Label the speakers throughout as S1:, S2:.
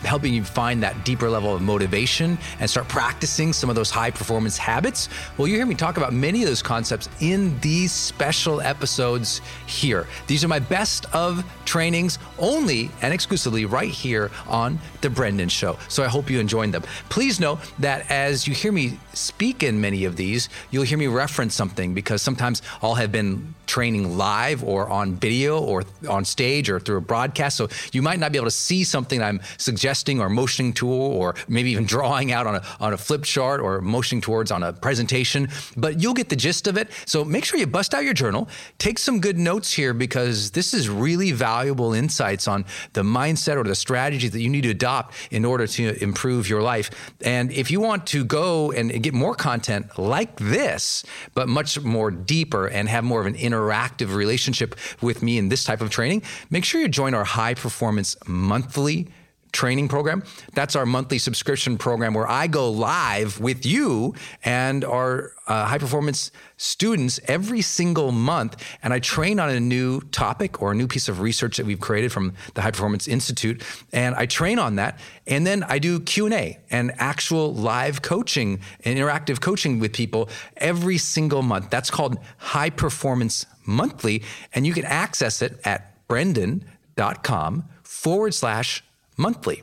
S1: helping you find that deeper level of motivation and start practicing some of those high performance habits. Well, you hear me talk about many of those concepts in these special episodes here. These are my best of trainings only and exclusively right here on The Brendon Show. So I hope you enjoyed them. Please know that as you hear me speak in many of these, you'll hear me reference something because sometimes I'll have been training live or on video or on stage or through a broadcast. So you might not be able to see something I'm suggesting or motioning to, or maybe even drawing out on a, on a flip chart or motioning towards on a presentation, but you'll get the gist of it. So make sure you bust out your journal, take some good notes here because this is really valuable insights on the mindset or the strategy that you need to adopt in order to improve your life. And if you want to go and get more content like this, but much more deeper and have more of an interactive relationship with me in this type of training, make sure you join our high performance monthly training program. That's our monthly subscription program where I go live with you and our uh, high performance students every single month and I train on a new topic or a new piece of research that we've created from the High Performance Institute and I train on that and then I do Q&A and actual live coaching and interactive coaching with people every single month. That's called High Performance Monthly and you can access it at brendon.com forward slash monthly.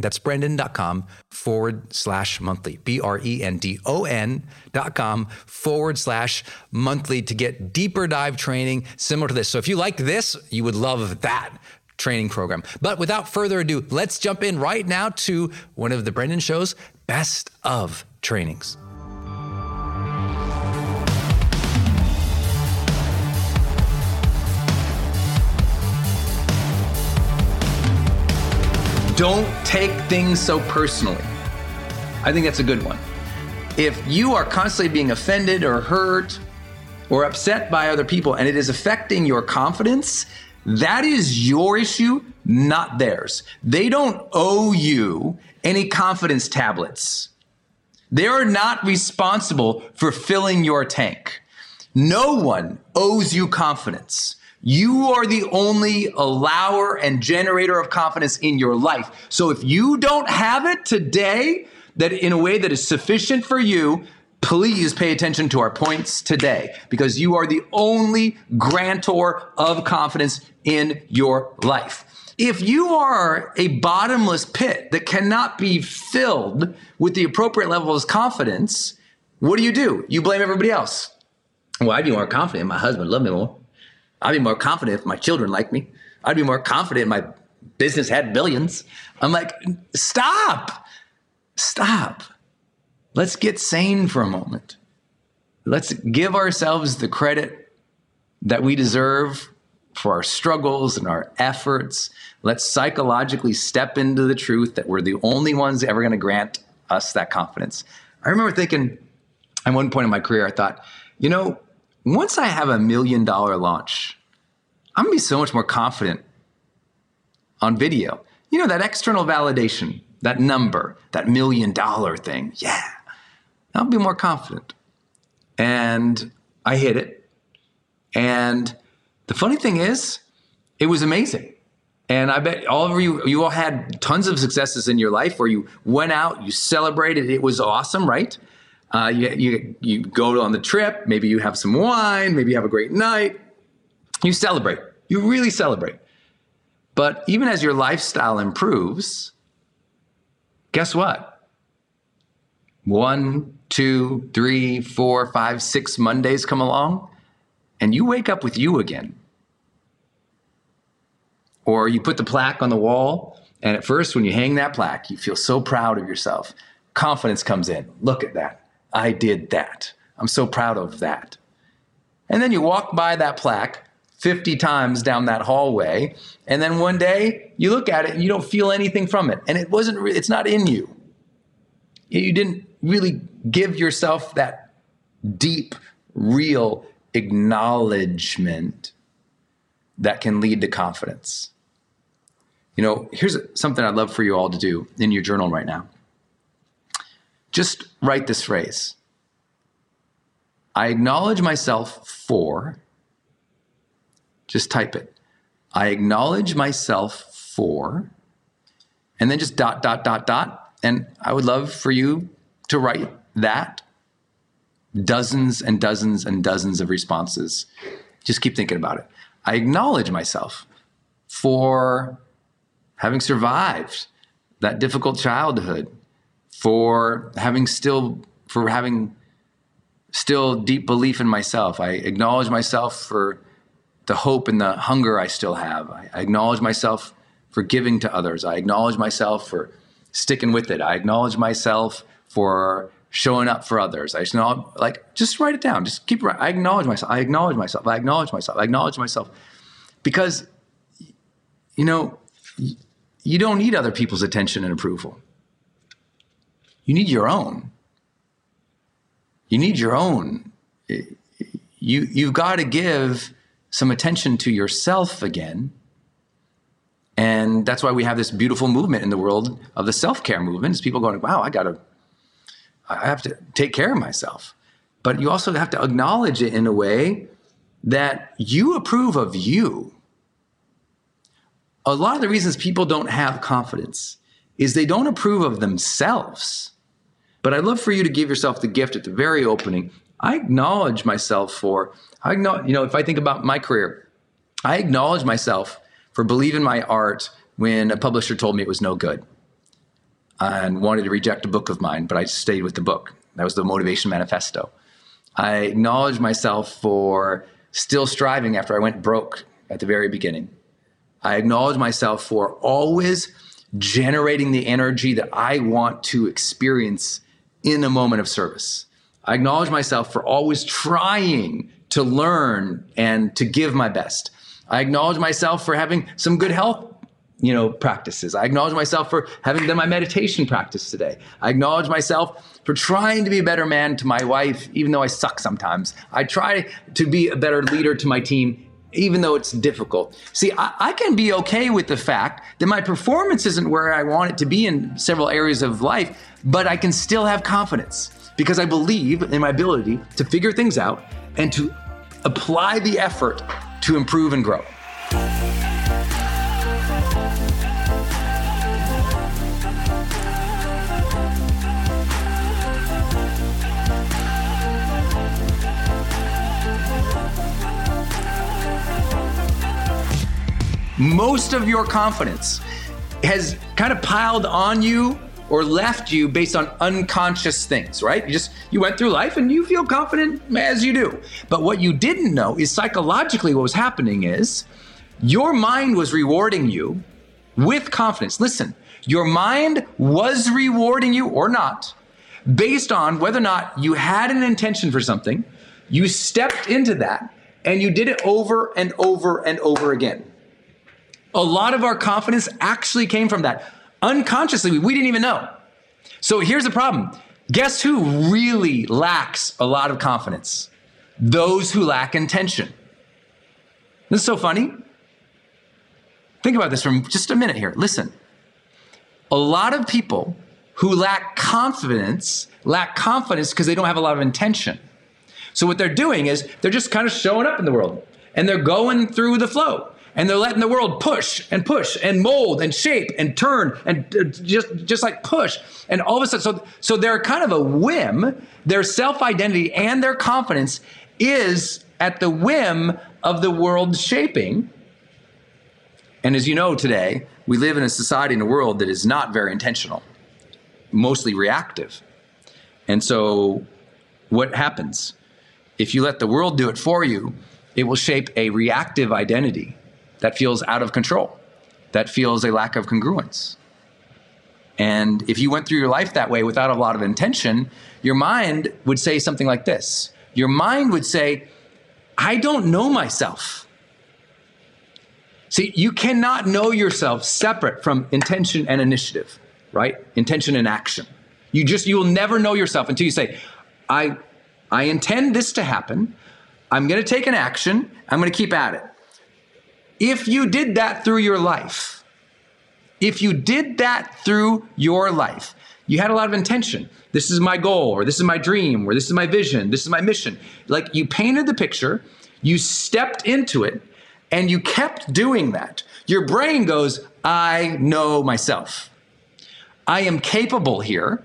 S1: That's brendon.com forward slash monthly. B R E N D O N dot com forward slash monthly to get deeper dive training similar to this. So if you like this, you would love that training program. But without further ado, let's jump in right now to one of the Brendon Show's best of trainings. Don't take things so personally. I think that's a good one. If you are constantly being offended or hurt or upset by other people and it is affecting your confidence, that is your issue, not theirs. They don't owe you any confidence tablets. They are not responsible for filling your tank. No one owes you confidence. You are the only allower and generator of confidence in your life. So if you don't have it today, that in a way that is sufficient for you, please pay attention to our points today because you are the only grantor of confidence in your life. If you are a bottomless pit that cannot be filled with the appropriate level of confidence, what do you do? You blame everybody else. Well, I'd be more confident. My husband loved me more. I'd be more confident if my children liked me. I'd be more confident if my business had billions. I'm like, stop, stop. Let's get sane for a moment. Let's give ourselves the credit that we deserve for our struggles and our efforts. Let's psychologically step into the truth that we're the only ones ever going to grant us that confidence. I remember thinking at one point in my career, I thought, you know, once I have a million dollar launch, I'm gonna be so much more confident on video. You know, that external validation, that number, that million dollar thing. Yeah, I'll be more confident. And I hit it. And the funny thing is, it was amazing. And I bet all of you, you all had tons of successes in your life where you went out, you celebrated, it was awesome, right? Uh, you, you, you go on the trip, maybe you have some wine, maybe you have a great night. You celebrate, you really celebrate. But even as your lifestyle improves, guess what? One, two, three, four, five, six Mondays come along, and you wake up with you again. Or you put the plaque on the wall, and at first, when you hang that plaque, you feel so proud of yourself. Confidence comes in. Look at that. I did that. I'm so proud of that. And then you walk by that plaque 50 times down that hallway. And then one day you look at it and you don't feel anything from it. And it wasn't, re- it's not in you. You didn't really give yourself that deep, real acknowledgement that can lead to confidence. You know, here's something I'd love for you all to do in your journal right now. Just write this phrase I acknowledge myself for, just type it. I acknowledge myself for, and then just dot, dot, dot, dot. And I would love for you to write that dozens and dozens and dozens of responses. Just keep thinking about it. I acknowledge myself for having survived that difficult childhood, for having still for having still deep belief in myself. I acknowledge myself for the hope and the hunger I still have. I, acknowledge myself for giving to others. I acknowledge myself for sticking with it. I acknowledge myself for showing up for others. I just know, like, just write it down. Just keep it. I acknowledge myself. I acknowledge myself. I acknowledge myself. I acknowledge myself. Because, you know, you don't need other people's attention and approval. You need your own. You need your own. You, you've got to give some attention to yourself again. And that's why we have this beautiful movement in the world of the self care movement. Is people going, wow, I got to I have to take care of myself. But you also have to acknowledge it in a way that you approve of you. A lot of the reasons people don't have confidence is they don't approve of themselves. But I'd love for you to give yourself the gift at the very opening. I acknowledge myself for, I acknowledge, you know, if I think about my career, I acknowledge myself for believing my art when a publisher told me it was no good and wanted to reject a book of mine, but I stayed with the book. That was the Motivation Manifesto. I acknowledge myself for still striving after I went broke at the very beginning. I acknowledge myself for always generating the energy that I want to experience in a moment of service. I acknowledge myself for always trying to learn and to give my best. I acknowledge myself for having some good health you know, practices. I acknowledge myself for having done my meditation practice today. I acknowledge myself for trying to be a better man to my wife, even though I suck sometimes. I try to be a better leader to my team, even though it's difficult. See, I, I can be okay with the fact that my performance isn't where I want it to be in several areas of life, but I can still have confidence because I believe in my ability to figure things out and to apply the effort to improve and grow. most of your confidence has kind of piled on you or left you based on unconscious things, right? You just you went through life and you feel confident as you do. But what you didn't know is psychologically what was happening is your mind was rewarding you with confidence. Listen, your mind was rewarding you or not based on whether or not you had an intention for something, you stepped into that and you did it over and over and over again. A lot of our confidence actually came from that. Unconsciously, we didn't even know. So here's the problem guess who really lacks a lot of confidence? Those who lack intention. This is so funny. Think about this for just a minute here. Listen. A lot of people who lack confidence lack confidence because they don't have a lot of intention. So what they're doing is they're just kind of showing up in the world and they're going through the flow and they're letting the world push and push and mold and shape and turn and uh, just just like push. And all of a sudden so so they're kind of a whim. Their self-identity and their confidence is at the whim of the world shaping. And as you know today we live in a society in a world that is not very intentional mostly reactive. And so what happens? If you let the world do it for you it will shape a reactive identity that feels out of control, that feels a lack of congruence. And if you went through your life that way without a lot of intention, your mind would say something like this Your mind would say, I don't know myself. See, you cannot know yourself separate from intention and initiative, right? Intention and action. You just, you will never know yourself until you say, I, I intend this to happen. I'm going to take an action. I'm going to keep at it. If you did that through your life, if you did that through your life, you had a lot of intention. This is my goal, or this is my dream, or this is my vision, this is my mission. Like you painted the picture, you stepped into it, and you kept doing that. Your brain goes, I know myself. I am capable here.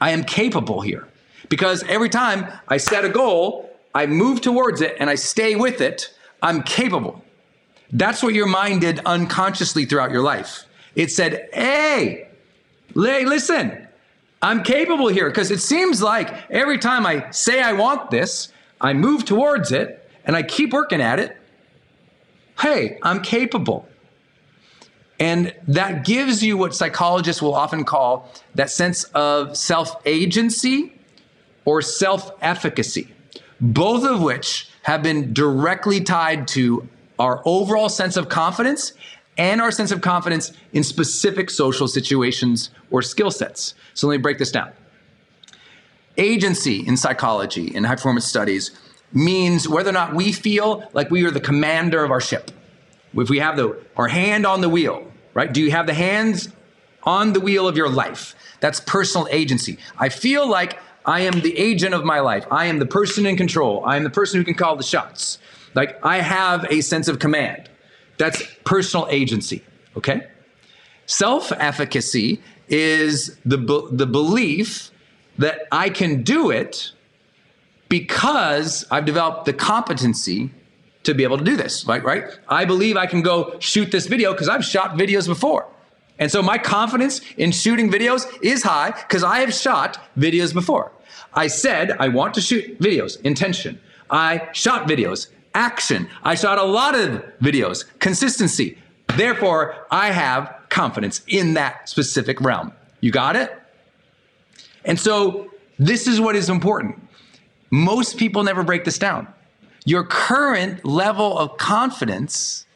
S1: I am capable here. Because every time I set a goal, I move towards it and I stay with it, I'm capable. That's what your mind did unconsciously throughout your life. It said, hey, lay, listen, I'm capable here because it seems like every time I say I want this, I move towards it and I keep working at it. Hey, I'm capable. And that gives you what psychologists will often call that sense of self agency or self efficacy, both of which have been directly tied to our overall sense of confidence and our sense of confidence in specific social situations or skill sets. So let me break this down. Agency in psychology, in high performance studies, means whether or not we feel like we are the commander of our ship. If we have the, our hand on the wheel, right? Do you have the hands on the wheel of your life? That's personal agency. I feel like I am the agent of my life. I am the person in control. I am the person who can call the shots. Like I have a sense of command. That's personal agency, okay? Self efficacy is the, the belief that I can do it because I've developed the competency to be able to do this, right? Right? I believe I can go shoot this video because I've shot videos before. And so my confidence in shooting videos is high because I have shot videos before. I said I want to shoot videos, intention. I shot videos, action. I shot a lot of videos, consistency. Therefore, I have confidence in that specific realm. You got it? And so this is what is important. Most people never break this down your current level of confidence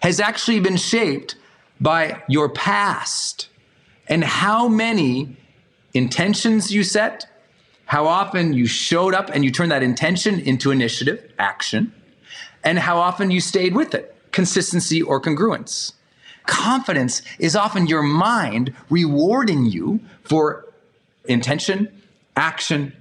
S1: has actually been shaped by your past and how many intentions you set, how often you showed up and you turned that intention into initiative, action, and how often you stayed with it, consistency or congruence. Confidence is often your mind rewarding you for intention, action,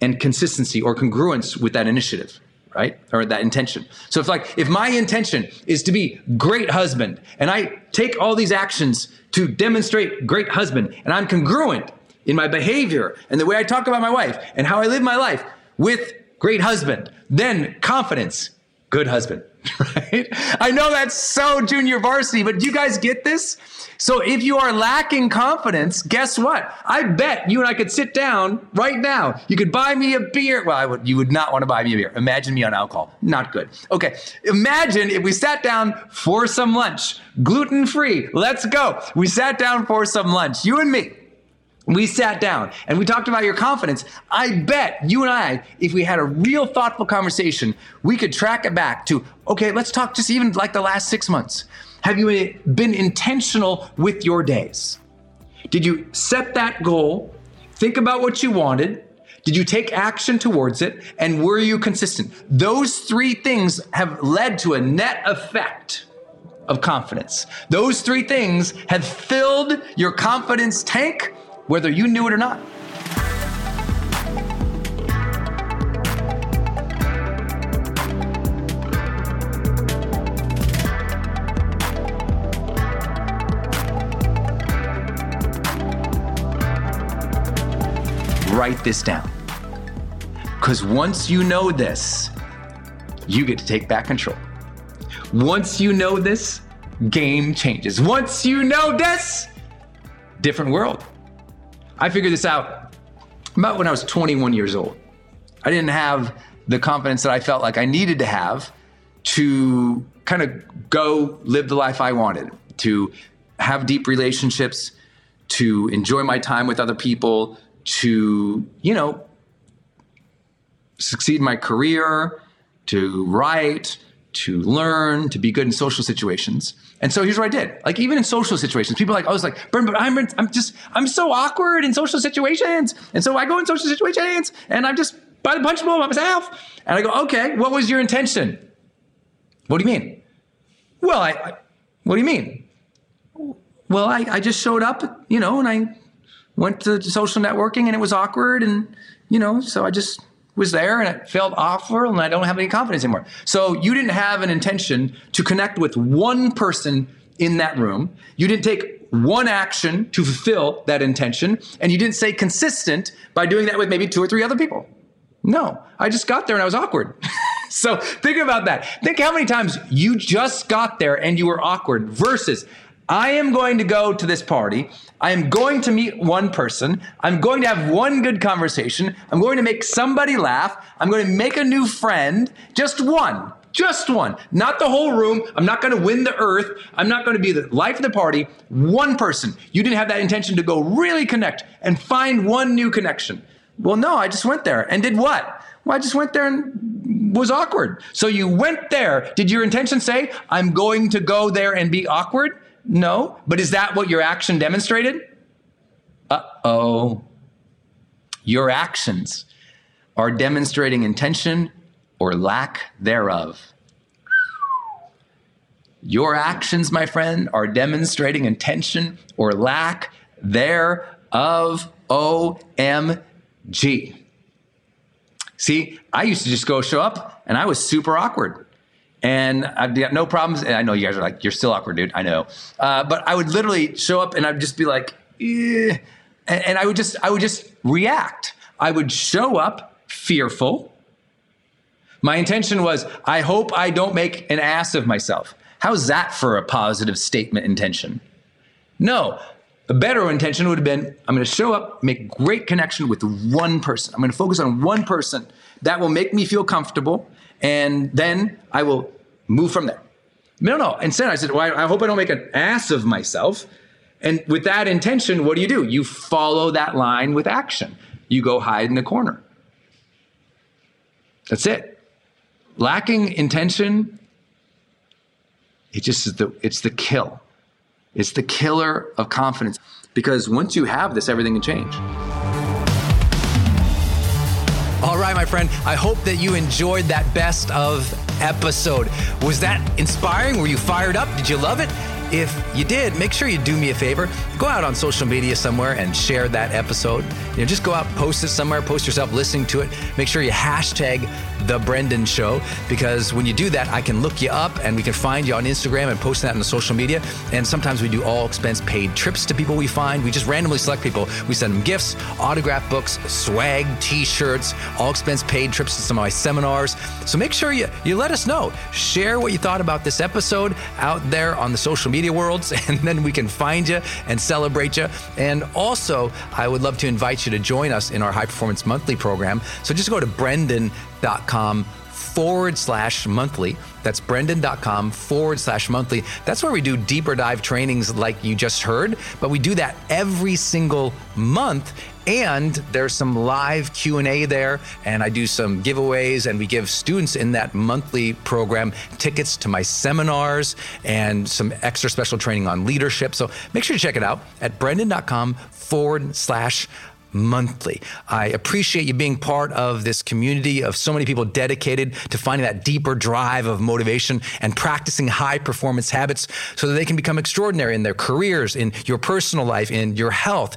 S1: and consistency or congruence with that initiative right? Or that intention. So if like if my intention is to be great husband and I take all these actions to demonstrate great husband and I'm congruent in my behavior and the way I talk about my wife and how I live my life with great husband, then confidence, good husband, right? I know that's so junior varsity, but do you guys get this? So if you are lacking confidence, guess what? I bet you and I could sit down right now. You could buy me a beer. Well, I would, you would not want to buy me a beer. Imagine me on alcohol. Not good. Okay. Imagine if we sat down for some lunch, gluten free. Let's go. We sat down for some lunch, you and me. We sat down and we talked about your confidence. I bet you and I, if we had a real thoughtful conversation, we could track it back to, okay, let's talk just even like the last six months. Have you been intentional with your days? Did you set that goal? Think about what you wanted. Did you take action towards it? And were you consistent? Those three things have led to a net effect of confidence. Those three things have filled your confidence tank, whether you knew it or not. write this down. Because once you know this, you get to take back control. Once you know this, game changes. Once you know this, different world. I figured this out about when I was 21 years old. I didn't have the confidence that I felt like I needed to have to kind of go live the life I wanted, to have deep relationships, to enjoy my time with other people, to, you know, succeed in my career, to write, to learn, to be good in social situations. And so here's what I did. Like even in social situations, people are like, I was like, Burn, but I'm, I'm just, I'm so awkward in social situations. And so I go in social situations and I'm just by the punch bowl by myself. And I go, okay, what was your intention? What do you mean? Well, I, I what do you mean? Well, I, I just showed up, you know, and I went to social networking and it was awkward and you know so i just was there and it felt awful and i don't have any confidence anymore. So you didn't have an intention to connect with one person in that room. You didn't take one action to fulfill that intention and you didn't stay consistent by doing that with maybe two or three other people. No i just got there and i was awkward. So think about that. Think how many times you just got there and you were awkward versus I am going to go to this party. I am going to meet one person. I'm going to have one good conversation. I'm going to make somebody laugh. I'm going to make a new friend. Just one. Just one. Not the whole room. I'm not going to win the earth. I'm not going to be the life of the party. One person. You didn't have that intention to go really connect and find one new connection. Well, no, I just went there and did what? Well, I just went there and was awkward. So you went there. Did your intention say, I'm going to go there and be awkward? No. But is that what your action demonstrated? Uh oh. Your actions are demonstrating intention or lack thereof. Your actions, my friend, are demonstrating intention or lack thereof. OMG. See, I used to just go show up and I was super awkward. And I've got no problems. And I know you guys are like, you're still awkward, dude. I know. Uh, but I would literally show up and I'd just be like, eh. and, and I would just, I would just react. I would show up fearful. My intention was, I hope I don't make an ass of myself. How's that for a positive statement intention? No, a better intention would have been I'm going to show up, make great connection with one person. I'm going to focus on one person that will make me feel comfortable, and then I will move from there. No, no. Instead, I said, well, I hope I don't make an ass of myself. And with that intention, what do you do? You follow that line with action. You go hide in the corner. That's it. Lacking intention, it just is the it's the kill. It's the killer of confidence because once you have this, everything can change. All right, my friend. I hope that you enjoyed that best of episode. Was that inspiring? Were you fired up? Did you love it? If you did, make sure you do me a favor. Go out on social media somewhere and share that episode. You know, just go out, post it somewhere, post yourself listening to it. Make sure you hashtag the Brendon Show because when you do that, I can look you up and we can find you on Instagram and post that on the social media. And sometimes we do all expense paid trips to people we find. We just randomly select people. We send them gifts, autograph books, swag, t-shirts, all expense paid trips to some of my seminars. So make sure you you let us know. Share what you thought about this episode out there on the social media worlds, and then we can find you and celebrate you. And also, I would love to invite you to join us in our High Performance Monthly program. So just go to brendon.com forward slash monthly. That's brendon.com forward slash monthly. That's where we do deeper dive trainings like you just heard, but we do that every single month and there's some live q&a there and i do some giveaways and we give students in that monthly program tickets to my seminars and some extra special training on leadership so make sure to check it out at brendon.com forward slash monthly. I appreciate you being part of this community of so many people dedicated to finding that deeper drive of motivation and practicing high performance habits so that they can become extraordinary in their careers, in your personal life, in your health.